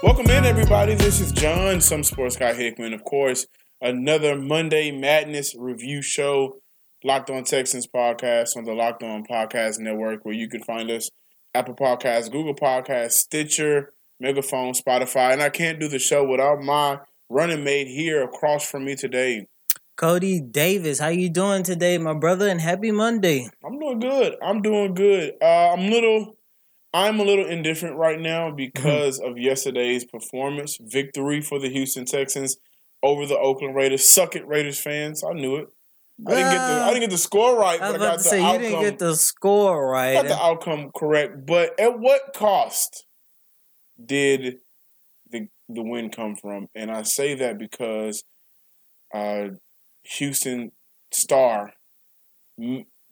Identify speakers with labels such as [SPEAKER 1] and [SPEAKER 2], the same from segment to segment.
[SPEAKER 1] Welcome in, everybody. This is John, some sports guy Hickman. Of course, another Monday Madness review show, Locked On Texans podcast on the Locked On Podcast Network, where you can find us Apple Podcasts, Google Podcasts, Stitcher, Megaphone, Spotify. And I can't do the show without my running mate here across from me today.
[SPEAKER 2] Cody Davis, how you doing today, my brother? And happy Monday.
[SPEAKER 1] I'm doing good. I'm doing good. Uh, I'm little. I'm a little indifferent right now because of yesterday's performance, victory for the Houston Texans over the Oakland Raiders. Suck it, Raiders fans. I knew it. I didn't get the I didn't get the score right,
[SPEAKER 2] I
[SPEAKER 1] I got the
[SPEAKER 2] say you
[SPEAKER 1] outcome.
[SPEAKER 2] didn't get the score right.
[SPEAKER 1] got the outcome correct. But at what cost did the the win come from? And I say that because uh, Houston star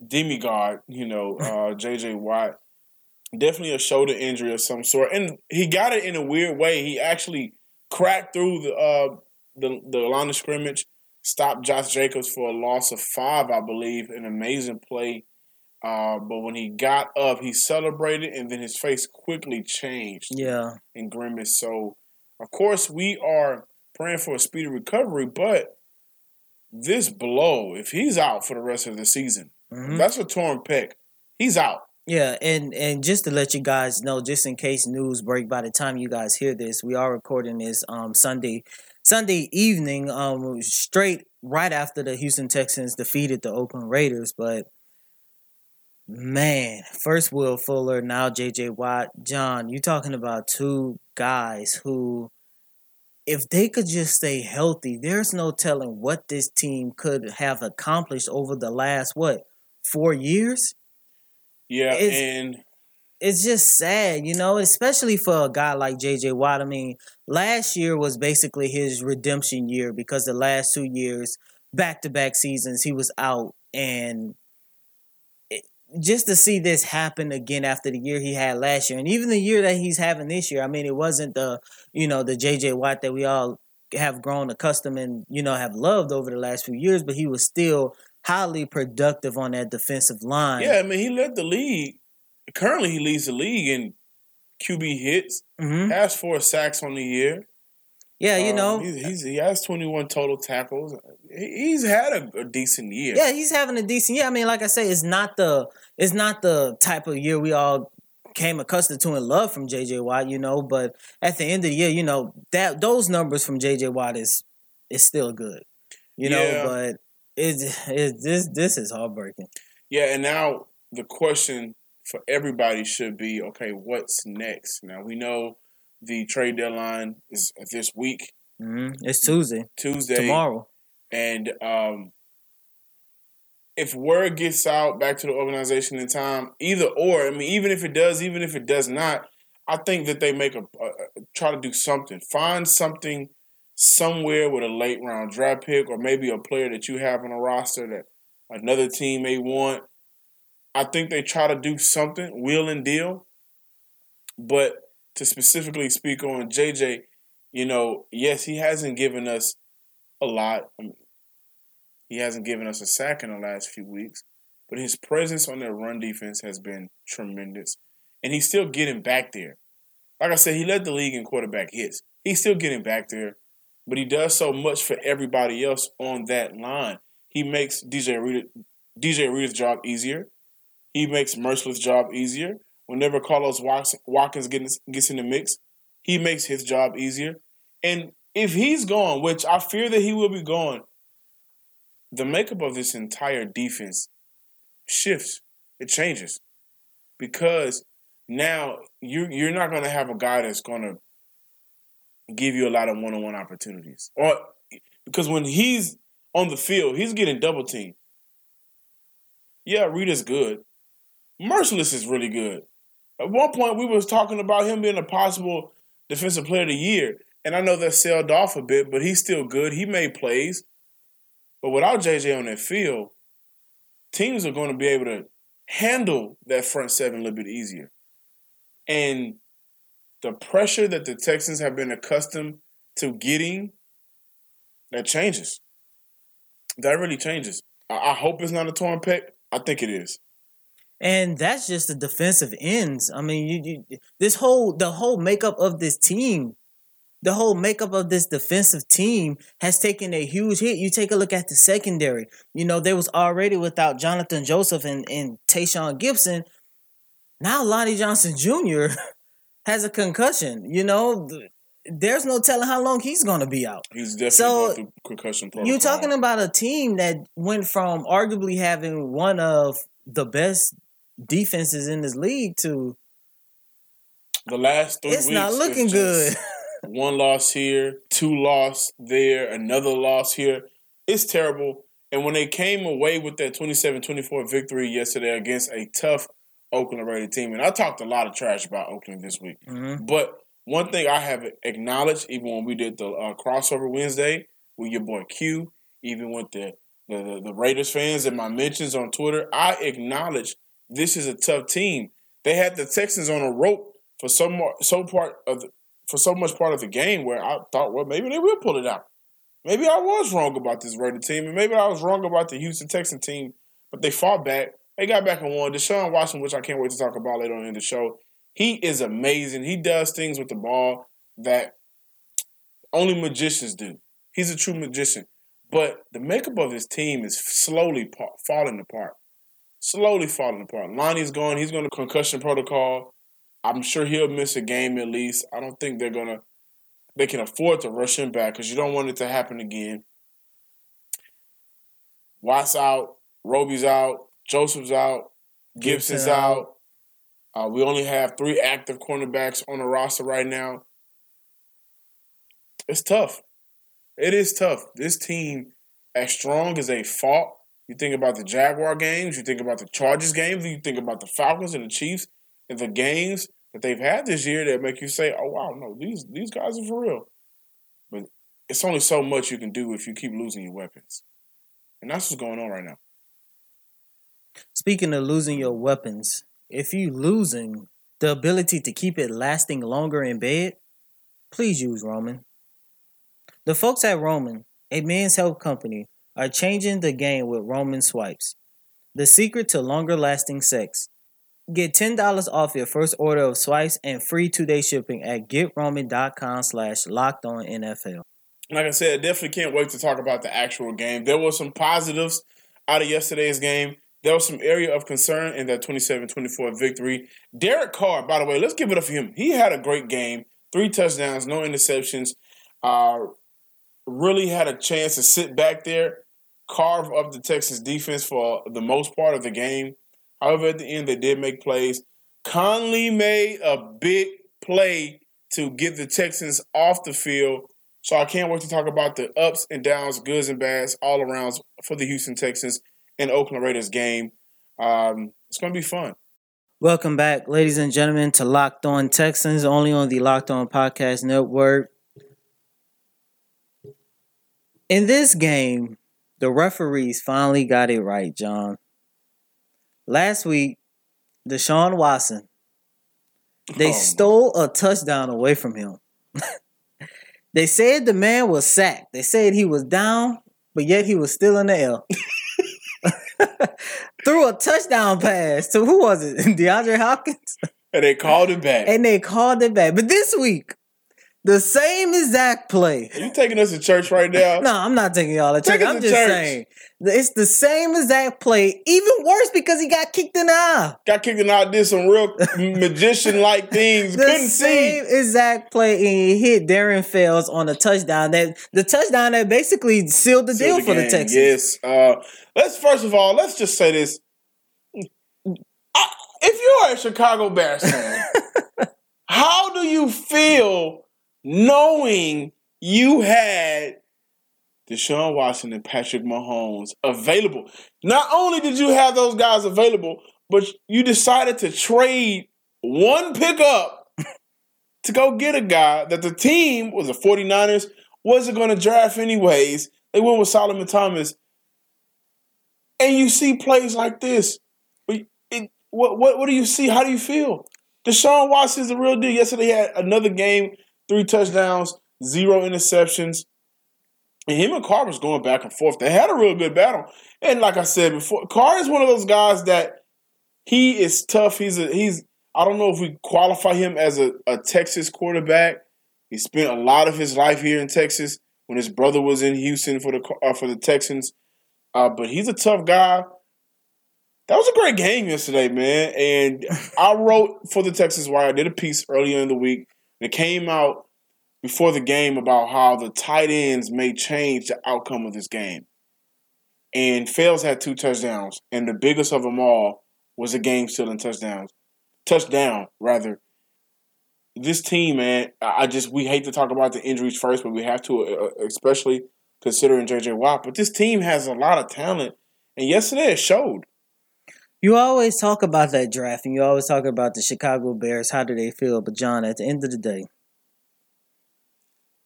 [SPEAKER 1] demigod, you know, uh, J.J. Watt, definitely a shoulder injury of some sort, and he got it in a weird way. He actually cracked through the uh, the the line of scrimmage, stopped Josh Jacobs for a loss of five, I believe, an amazing play. Uh, but when he got up, he celebrated, and then his face quickly changed
[SPEAKER 2] Yeah.
[SPEAKER 1] and grimace. So, of course, we are praying for a speedy recovery, but this blow, if he's out for the rest of the season,
[SPEAKER 2] Mhm.
[SPEAKER 1] that's a torn pec. He's out.
[SPEAKER 2] Yeah, and and just to let you guys know, just in case news break by the time you guys hear this, we are recording this um Sunday Sunday evening, um straight right after the Houston Texans defeated the Oakland Raiders, but man, first Will Fuller, now JJ Watt, John, you talking about two guys who if they could just stay healthy, there's no telling what this team could have accomplished over the last what, 4 years?
[SPEAKER 1] Yeah,
[SPEAKER 2] It's-
[SPEAKER 1] and
[SPEAKER 2] it's just sad, you know, especially for a guy like JJ Watt. I mean, last year was basically his redemption year because the last two years, back to back seasons, he was out. And it, just to see this happen again after the year he had last year, and even the year that he's having this year, I mean, it wasn't the, you know, the JJ Watt that we all have grown accustomed and, you know, have loved over the last few years, but he was still highly productive on that defensive line.
[SPEAKER 1] yeah, I mean, he led the league. Currently, he leads the league in QB hits.
[SPEAKER 2] hmm
[SPEAKER 1] Has four sacks on the year.
[SPEAKER 2] Yeah, you
[SPEAKER 1] Um,
[SPEAKER 2] know,
[SPEAKER 1] he's, he's, he has twenty one total tackles. He's had a, a decent year.
[SPEAKER 2] Yeah, he's having a decent year. I mean, like I say, it's not the it's not the type of year we all came accustomed to and love from JJ Watt, you know. But at the end of the year, you know that those numbers from JJ Watt is is still good, you know.
[SPEAKER 1] Yeah.
[SPEAKER 2] But it's it, this this is heartbreaking.
[SPEAKER 1] Yeah, and now the question for everybody should be okay, what's next? Now we know the trade deadline is this week,
[SPEAKER 2] hmm It's Tuesday
[SPEAKER 1] Tuesday.
[SPEAKER 2] tomorrow.
[SPEAKER 1] And um, if word gets out back to the organization in time, either or, I mean, even if it does, even if it does not, I think that they make a, a, a try to do something, find something somewhere with a late round draft pick, or maybe a player that you have on a roster that another team may want. I think they try to do something, wheel and deal. But to specifically speak on JJ, you know, yes, he hasn't given us a lot. I mean, he hasn't given us a sack in the last few weeks, but his presence on their run defense has been tremendous. And he's still getting back there. Like I said, he led the league in quarterback hits. He's still getting back there, but he does so much for everybody else on that line. He makes DJ Reader, DJ Reader's job easier. He makes Mercilus' job easier. Whenever Carlos Watkins gets, in the mix, he makes his job easier. And if he's gone, which I fear that he will be gone, the makeup of this entire defense shifts. It changes because now you you're not going to have a guy that's going to give you a lot of one-on-one opportunities, or because when he's on the field, he's getting double teamed. Yeah, Reed is good. Mercilus is really good. At one point, we was talking about him being a possible defensive player of the year, and I know that sailed off a bit, but he's still good. He made plays, but without JJ on that field, teams are going to be able to handle that front seven a little bit easier. And the pressure that the Texans have been accustomed to getting, that changes. That really changes. I, I hope it's not a torn pec. I think it is.
[SPEAKER 2] And that's just the defensive ends. I mean, you, you this whole the whole makeup of this team, the whole makeup of this defensive team has taken a huge hit. You take a look at the secondary. You know, they was already without Jonathan Joseph and, and Tashaun Gipson. Now Lonnie Johnson Jr. has a concussion. You know, there's no telling how long he's gonna be out.
[SPEAKER 1] He's definitely
[SPEAKER 2] So,
[SPEAKER 1] going concussion protocol.
[SPEAKER 2] You're talking about a team that went from arguably having one of the best defenses in this league to
[SPEAKER 1] the last three
[SPEAKER 2] it's
[SPEAKER 1] weeks.
[SPEAKER 2] not looking
[SPEAKER 1] just
[SPEAKER 2] good.
[SPEAKER 1] one loss here, two loss there, another loss here. It's terrible. And when they came away with that 27-24 victory yesterday against a tough Oakland Raider team, and I talked a lot of trash about Oakland this week.
[SPEAKER 2] Mhm.
[SPEAKER 1] But one thing I have acknowledged, even when we did the uh, crossover Wednesday with your boy Q, even with the, the the the Raiders fans and my mentions on Twitter, I acknowledge this is a tough team. They had the Texans on a rope for some so part of the, for so much part of the game where I thought, well, maybe they will pull it out. Maybe I was wrong about this Raider team, and maybe I was wrong about the Houston Texan team. But they fought back. They got back and won. Deshaun Watson, which I can't wait to talk about later on in the show, he is amazing. He does things with the ball that only magicians do. He's a true magician. But the makeup of his team is slowly falling apart. Slowly falling apart. Lonnie's gone. He's going to concussion protocol. I'm sure he'll miss a game at least. I don't think they're going to. They can afford to rush him back because you don't want it to happen again. Watts out. Roby's out. Joseph's out. Gipson's
[SPEAKER 2] Gibson out.
[SPEAKER 1] Uh, we only have three active cornerbacks on the roster right now. It's tough. It is tough. This team, as strong as they fought, you think about the Jaguar games, you think about the Chargers games, you think about the Falcons and the Chiefs, and the games that they've had this year that make you say, "Oh wow, no, these these guys are for real." But it's only so much you can do if you keep losing your weapons, and that's what's going on right now.
[SPEAKER 2] Speaking of losing your weapons, if you losing the ability to keep it lasting longer in bed, please use Roman. The folks at Roman, a men's health company, are changing the game with Roman swipes. The secret to longer lasting sex. Get $10 off your first order of swipes and free two-day shipping at getroman.com slash locked on NFL.
[SPEAKER 1] like I said, definitely can't wait to talk about the actual game. There were some positives out of yesterday's game. There was some area of concern in that 27-24 victory. Derek Carr, by the way, let's give it up for him. He had a great game. Three touchdowns, no interceptions. Uh, really had a chance to sit back there, carve up the Texas defense for the most part of the game. However, at the end, they did make plays. Conley made a big play to get the Texans off the field. So I can't wait to talk about the ups and downs, goods and bads, all arounds for the Houston Texans and Oakland Raiders game. Um, it's going to be fun.
[SPEAKER 2] Welcome back, ladies and gentlemen, to Locked On Texans, only on the Locked On Podcast Network. In this game, the referees finally got it right, John. Last week, Deshaun Watson, they
[SPEAKER 1] Oh,
[SPEAKER 2] stole a touchdown away from him. they said the man was sacked. They said he was down, but yet he was still in the air. Threw a touchdown pass to who was it? DeAndre Hopkins?
[SPEAKER 1] And they called it back.
[SPEAKER 2] and they called it back. But this week, the same exact play.
[SPEAKER 1] Are you taking us to church right now?
[SPEAKER 2] No, I'm not taking y'all to
[SPEAKER 1] Take
[SPEAKER 2] church. I'm just
[SPEAKER 1] church.
[SPEAKER 2] saying. It's the same exact play, even worse because he got kicked in the eye.
[SPEAKER 1] Got kicked in the out, did some real magician like things.
[SPEAKER 2] The
[SPEAKER 1] Couldn't
[SPEAKER 2] same
[SPEAKER 1] see.
[SPEAKER 2] exact play, and he hit Darren Fells on a touchdown. That the touchdown that basically sealed the
[SPEAKER 1] Seal
[SPEAKER 2] deal for the. Texans.
[SPEAKER 1] Yes. Uh, let's first of all, let's just say this. I, if you are a Chicago Bears fan, how do you feel knowing you had Deshaun Watson and Patrick Mahomes available? Not only did you have those guys available, but you decided to trade one pickup to go get a guy that the team was the 49ers wasn't going to draft anyways. They went with Solomon Thomas. And you see plays like this. It- what, what, what do you see? How do you feel? Deshaun Watson is the real deal. Yesterday he had another game, three touchdowns, zero interceptions. And him and Carr was going back and forth. They had a real good battle. And like I said before, Carr is one of those guys that he is tough. He's a he's I don't know if we qualify him as a, a Texas quarterback. He spent a lot of his life here in Texas when his brother was in Houston for the uh, for the Texans. Uh, but he's a tough guy. That was a great game yesterday, man. And I wrote for the Texas Wire. I did a piece earlier in the week. It came out before the game about how the tight ends may change the outcome of this game. And Fells had two touchdowns, and the biggest of them all was a game stealing touchdowns. Touchdown, rather. This team, man, I just we hate to talk about the injuries first, but we have to, uh, especially considering JJ Watt. But this team has a lot of talent, and yesterday it showed.
[SPEAKER 2] You always talk about that draft, and you always talk about the Chicago Bears. How do they feel? But John, at the end of the day,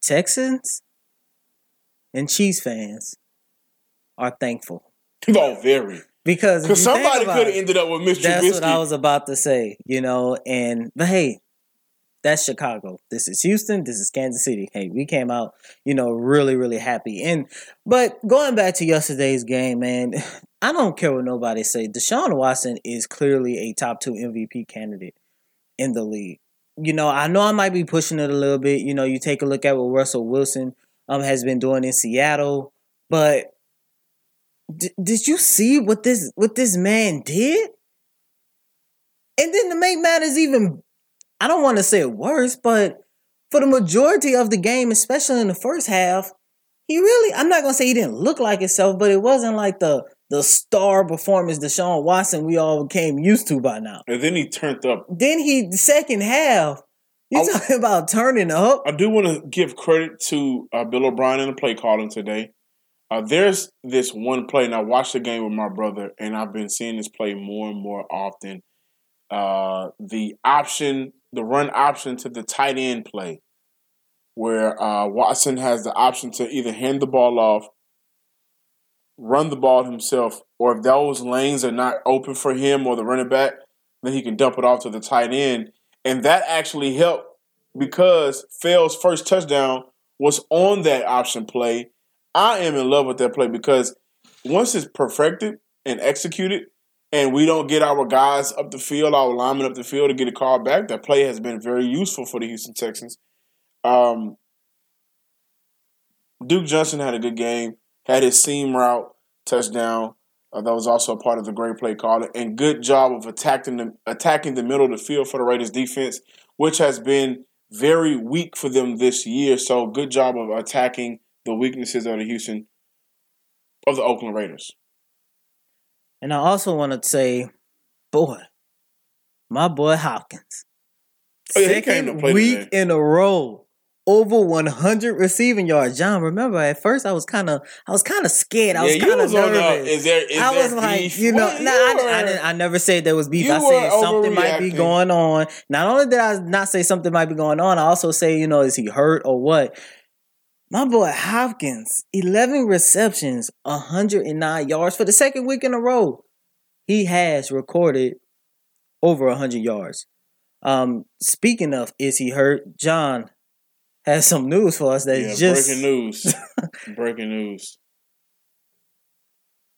[SPEAKER 2] Texans and Chiefs fans are thankful
[SPEAKER 1] Oh, very.
[SPEAKER 2] because
[SPEAKER 1] somebody could have ended up with Mr.
[SPEAKER 2] That's
[SPEAKER 1] Trubisky.
[SPEAKER 2] what I was about to say, you know. And but hey, that's Chicago. This is Houston. This is Kansas City. Hey, we came out, you know, really, really happy. And but going back to yesterday's game, man, I don't care what nobody say. Deshaun Watson is clearly a top two MVP candidate in the league. You know, I know I might be pushing it a little bit. You know, you take a look at what Russell Wilson um has been doing in Seattle, but d- did you see what this what this man did? And then to make matters even, I don't want to say it worse, but for the majority of the game, especially in the first half, he really, I'm not going to say he didn't look like himself, but it wasn't like the the star performance Deshaun Watson we all came used to by now.
[SPEAKER 1] and then he turned up.
[SPEAKER 2] Then he, the second half, you
[SPEAKER 1] I-
[SPEAKER 2] talking about turning up.
[SPEAKER 1] I do want to give credit to uh, Bill O'Brien and the play calling today. Uh, there's this one play, and I watched the game with my brother, and I've been seeing this play more and more often. Uh, the option, the run option to the tight end play, where uh, Watson has the option to either hand the ball off, run the ball himself, or if those lanes are not open for him or the running back, then he can dump it off to the tight end. And that actually helped because Fells' first touchdown was on that option play. I am in love with that play because once it's perfected and executed, and we don't get our guys up the field, our linemen up the field to get a call back, that play has been very useful for the Houston Texans. Um, Duke Johnson had a good game, had his seam route touchdown. Uh, that was also a part of the great play call and good job of attacking the attacking the middle of the field for the Raiders defense, which has been very weak for them this year. So good job of attacking the weaknesses of the Houston of the Oakland Raiders.
[SPEAKER 2] And I also want to say, boy, my boy Hopkins.
[SPEAKER 1] Oh, yeah, he came to
[SPEAKER 2] Second week
[SPEAKER 1] today.
[SPEAKER 2] in a row, over 100 receiving yards. John, remember at first I was kind of, I was kind of scared. I was kind of
[SPEAKER 1] on the-
[SPEAKER 2] nervous.
[SPEAKER 1] is there is
[SPEAKER 2] I
[SPEAKER 1] there
[SPEAKER 2] was like,
[SPEAKER 1] beef?
[SPEAKER 2] you know, nah,
[SPEAKER 1] You
[SPEAKER 2] I, I,
[SPEAKER 1] were-
[SPEAKER 2] didn't, I never said there was beef. I said something might be going on. Not only did I not say something might be going on, I also say, you know, is he hurt or what? My boy Hopkins, 11 receptions, 109 yards for the second week in a row. He has recorded over 100 yards. Um, speaking of, is he hurt? John has some news for us that
[SPEAKER 1] Yeah,
[SPEAKER 2] just
[SPEAKER 1] breaking news. breaking news.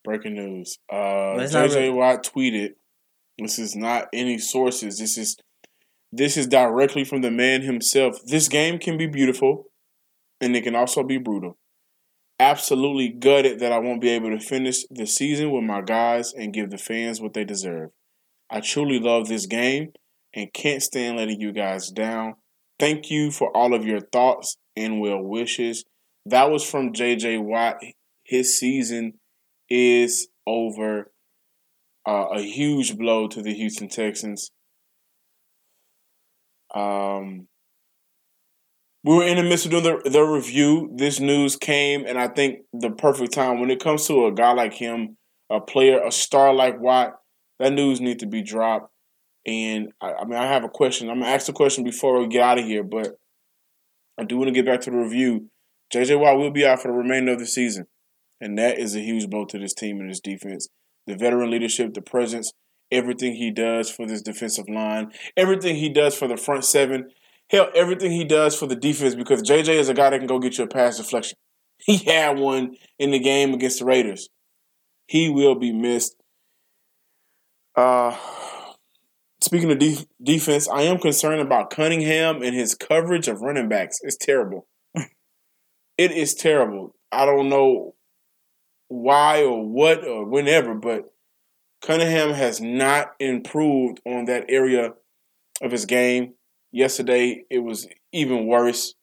[SPEAKER 1] Breaking news. Uh, JJ
[SPEAKER 2] really-
[SPEAKER 1] Watt tweeted. This is not any sources. This is this is directly from the man himself. This game can be beautiful, and it can also be brutal. Absolutely gutted that I won't be able to finish the season with my guys and give the fans what they deserve. I truly love this game and can't stand letting you guys down. Thank you for all of your thoughts and well wishes. That was from JJ Watt. His season is over. Uh, a huge blow to the Houston Texans. Um, we were in the midst of doing the, the review. This news came, and I think the perfect time when it comes to a guy like him, a player, a star like Watt, that news needs to be dropped. And I, I mean, I have a question. I'm gonna ask the question before we get out of here, but I do want to get back to the review. JJ Watt will be out for the remainder of the season, and that is a huge blow to this team and this defense. The veteran leadership, the presence, everything he does for this defensive line, everything he does for the front seven, hell, everything he does for the defense. Because JJ is a guy that can go get you a pass deflection. He had one in the game against the Raiders. He will be missed. Uh, speaking of de- defense, I am concerned about Cunningham and his coverage of running backs. It's terrible. it is terrible. I don't know why or what or whenever, but Cunningham has not improved on that area of his game. Yesterday, it was even worse.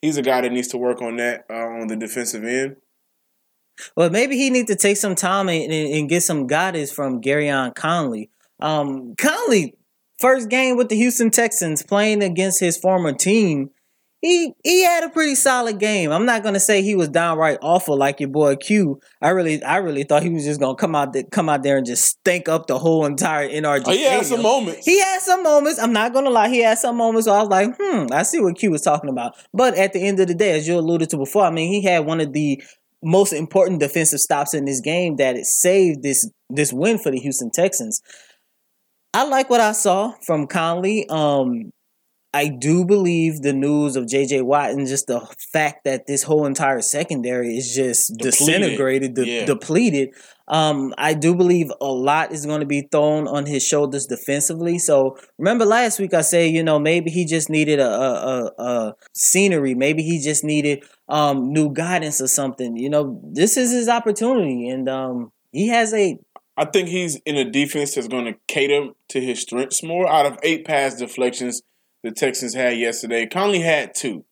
[SPEAKER 1] He's a guy that needs to work on that uh, on the defensive end.
[SPEAKER 2] Well, maybe he needs to take some time and, and, get some guidance from Gareon Conley. Um, Conley, first game with the Houston Texans, playing against his former team, he he had a pretty solid game. I'm not gonna say he was downright awful like your boy Q. I really I really thought he was just gonna come out come out there and just stink up the whole entire NRG.
[SPEAKER 1] Oh, he had some moments.
[SPEAKER 2] He had some moments. I'm not gonna lie. He had some moments where I was like, hmm, I see what Q was talking about. But at the end of the day, as you alluded to before, I mean, he had one of the most important defensive stops in this game that it saved this this win for the Houston Texans. I like what I saw from Conley. Um, I do believe the news of JJ Watt and just the fact that this whole entire secondary is just
[SPEAKER 1] Depleted.
[SPEAKER 2] disintegrated, de-
[SPEAKER 1] Yeah.
[SPEAKER 2] depleted. Um, I do believe a lot is going to be thrown on his shoulders defensively. So remember last week I say, you know, maybe he just needed a, a, a, a scenery. Maybe he just needed um, new guidance or something. You know, this is his opportunity, and um, he has a
[SPEAKER 1] I think he's in a defense that's going to cater to his strengths more. Out of eight pass deflections the Texans had yesterday, Conley had two.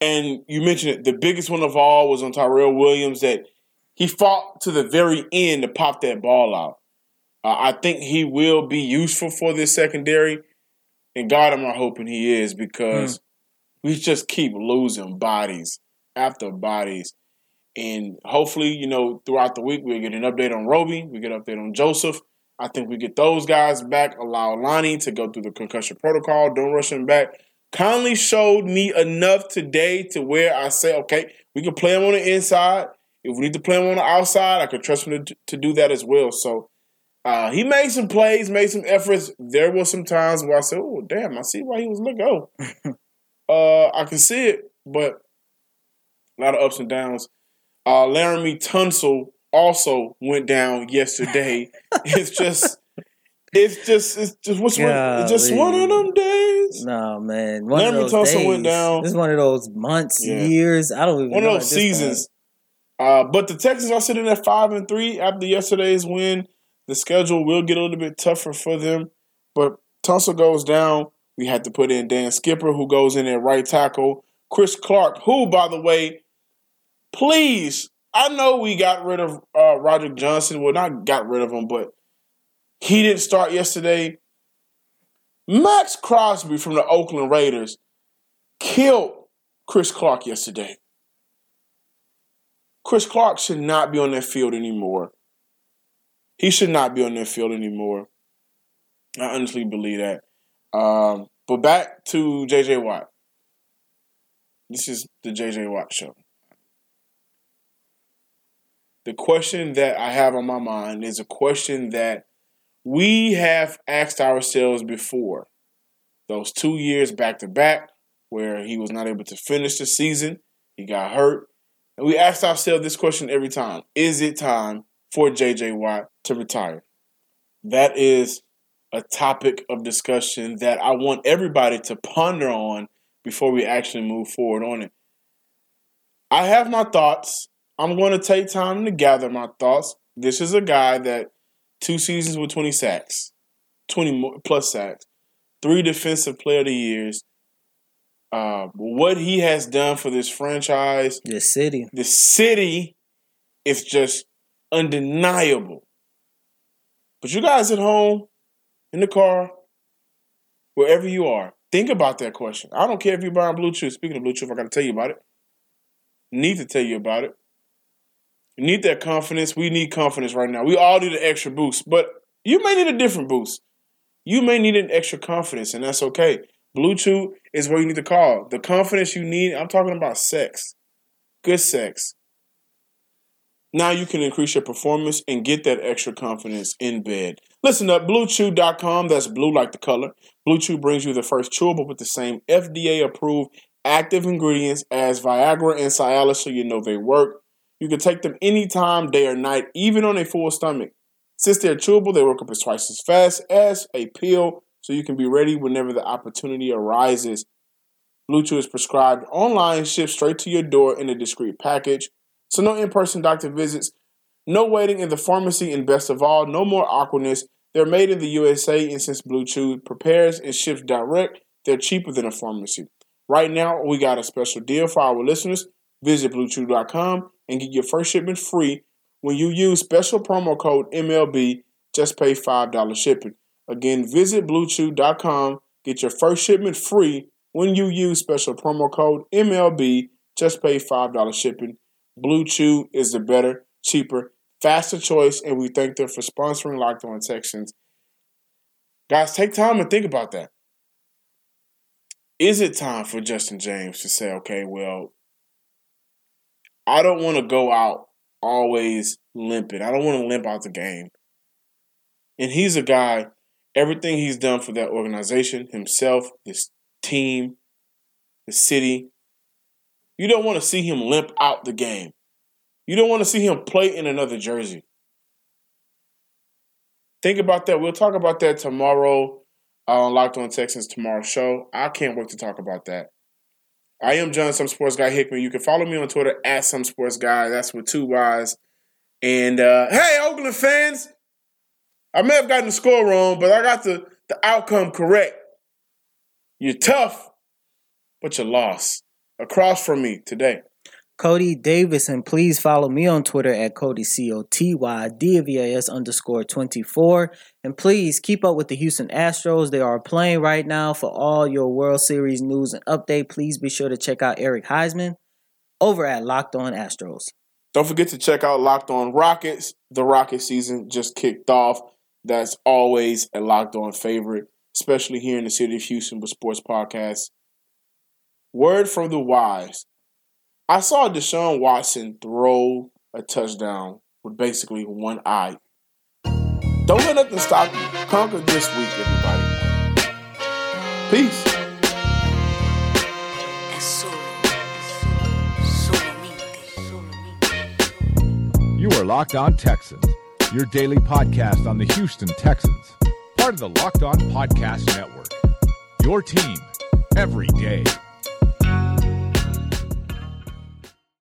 [SPEAKER 1] And you mentioned it, the biggest one of all was on Tyrell Williams that he fought to the very end to pop that ball out. Uh, I think he will be useful for this secondary. And God, I'm I hoping he is because we just keep losing bodies after bodies. And hopefully, you know, throughout the week, we'll get an update on Roby. We get an update on Joseph. I think we get those guys back. Allow Lonnie to go through the concussion protocol. Don't rush him back. Conley showed me enough today to where I say, okay, we can play him on the inside. If we need to play him on the outside, I can trust him to, to do that as well. So uh, he made some plays, made some efforts. There were some times where I said, oh, damn, I see why he was let go. uh, I can see it, but a lot of ups and downs. Uh, Laremy Tunsil also went down yesterday. it's just, it's just, it's just, what's one, it's just one of them days.
[SPEAKER 2] no man. One
[SPEAKER 1] Laremy
[SPEAKER 2] of those
[SPEAKER 1] Tunsil went down.
[SPEAKER 2] This is one of those months,
[SPEAKER 1] Yeah.
[SPEAKER 2] years. I don't even
[SPEAKER 1] One
[SPEAKER 2] know
[SPEAKER 1] of those seasons. Uh, but the Texans are sitting at five and three after yesterday's win. The schedule will get a little bit tougher for them, but Tunsil goes down. We had to put in Dan Skipper, who goes in at right tackle. Chris Clark, who, by the way, please, I know we got rid of uh, Roger Johnson. Well, not got rid of him, but he didn't start yesterday. Maxx Crosby from the Oakland Raiders killed Chris Clark yesterday. Chris Clark should not be on that field anymore. He should not be on that field anymore. I honestly believe that. Um, but back to JJ Watt. This is the JJ Watt show. The question that I have on my mind is a question that we have asked ourselves before. Those two years back to back, where he was not able to finish the season, he got hurt. And we asked ourselves this question every time Is it time for JJ Watt to retire? That is a topic of discussion that I want everybody to ponder on before we actually move forward on it. I have my thoughts. I'm going to take time to gather my thoughts. This is a guy that two seasons with 20 sacks, 20 plus sacks, three defensive player of the years. Uh, what he has done for this franchise
[SPEAKER 2] The city.
[SPEAKER 1] the city is just undeniable. But you guys at home, in the car, wherever you are, think about that question. I don't care if you're buying Bluetooth. Speaking of BlueChew, I got to tell you about it. Need to tell you about it. You need that confidence. We need confidence right now. We all need an extra boost, but you may need a different boost. You may need an extra confidence, and that's okay. Blue Chew is where you need to call. The confidence you need, I'm talking about sex. Good sex. Now you can increase your performance and get that extra confidence in bed. Listen up, bluechew.com, that's blue like the color. Blue brings you the first chewable with the same FDA approved active ingredients as Viagra and Cialis so you know they work. You can take them anytime, day or night, even on a full stomach. Since they're chewable, they work up as twice as fast as a pill, so you can be ready whenever the opportunity arises. Blue Chew is prescribed online, shipped straight to your door in a discreet package. So no in-person doctor visits, no waiting in the pharmacy, and best of all, no more awkwardness. They're made in the USA, and since Blue Chew prepares and ships direct, they're cheaper than a pharmacy. Right now, we got a special deal for our listeners. Visit BlueChew.com and get your first shipment free when you use special promo code MLB. Just pay five dollars shipping. Again, visit BlueChew.com. Get your first shipment free when you use special promo code MLB. Just pay five dollars shipping. Blue Chew is the better, cheaper, faster choice, and we thank them for sponsoring Locked On Texans. Guys, take time and think about that. Is it time for Justin James to say, okay, well, I don't want to go out always limping. I don't want to limp out the game. And he's a guy, everything he's done for that organization, himself, this team, the city, you don't want to see him limp out the game. You don't want to see him play in another jersey. Think about that. We'll talk about that tomorrow on Locked On Texans tomorrow show. I can't wait to talk about that. I am John, some sports guy Hickman. You can follow me on Twitter at some sports guy. That's with two Y's. And uh, hey, Oakland fans, I may have gotten the score wrong, but I got the, the outcome correct. You're tough, but you lost. Across from me today.
[SPEAKER 2] Cody Davison, please follow me on Twitter at Cody C O T Y D V A S underscore 24. And please keep up with the Houston Astros. They are playing right now. For all your World Series news and update, please be sure to check out Eric Heisman over at Locked On Astros.
[SPEAKER 1] Don't forget to check out Locked On Rockets. The Rocket season just kicked off. That's always a Locked On favorite, especially here in the city of Houston with sports podcasts. Word from the wise. I saw Deshaun Watson throw a touchdown with basically one eye. Don't let nothing stop you. Conquer this week, everybody. Peace.
[SPEAKER 3] You are Locked On Texans, your daily podcast on the Houston Texans, part of the Locked On Podcast Network. Your team every day.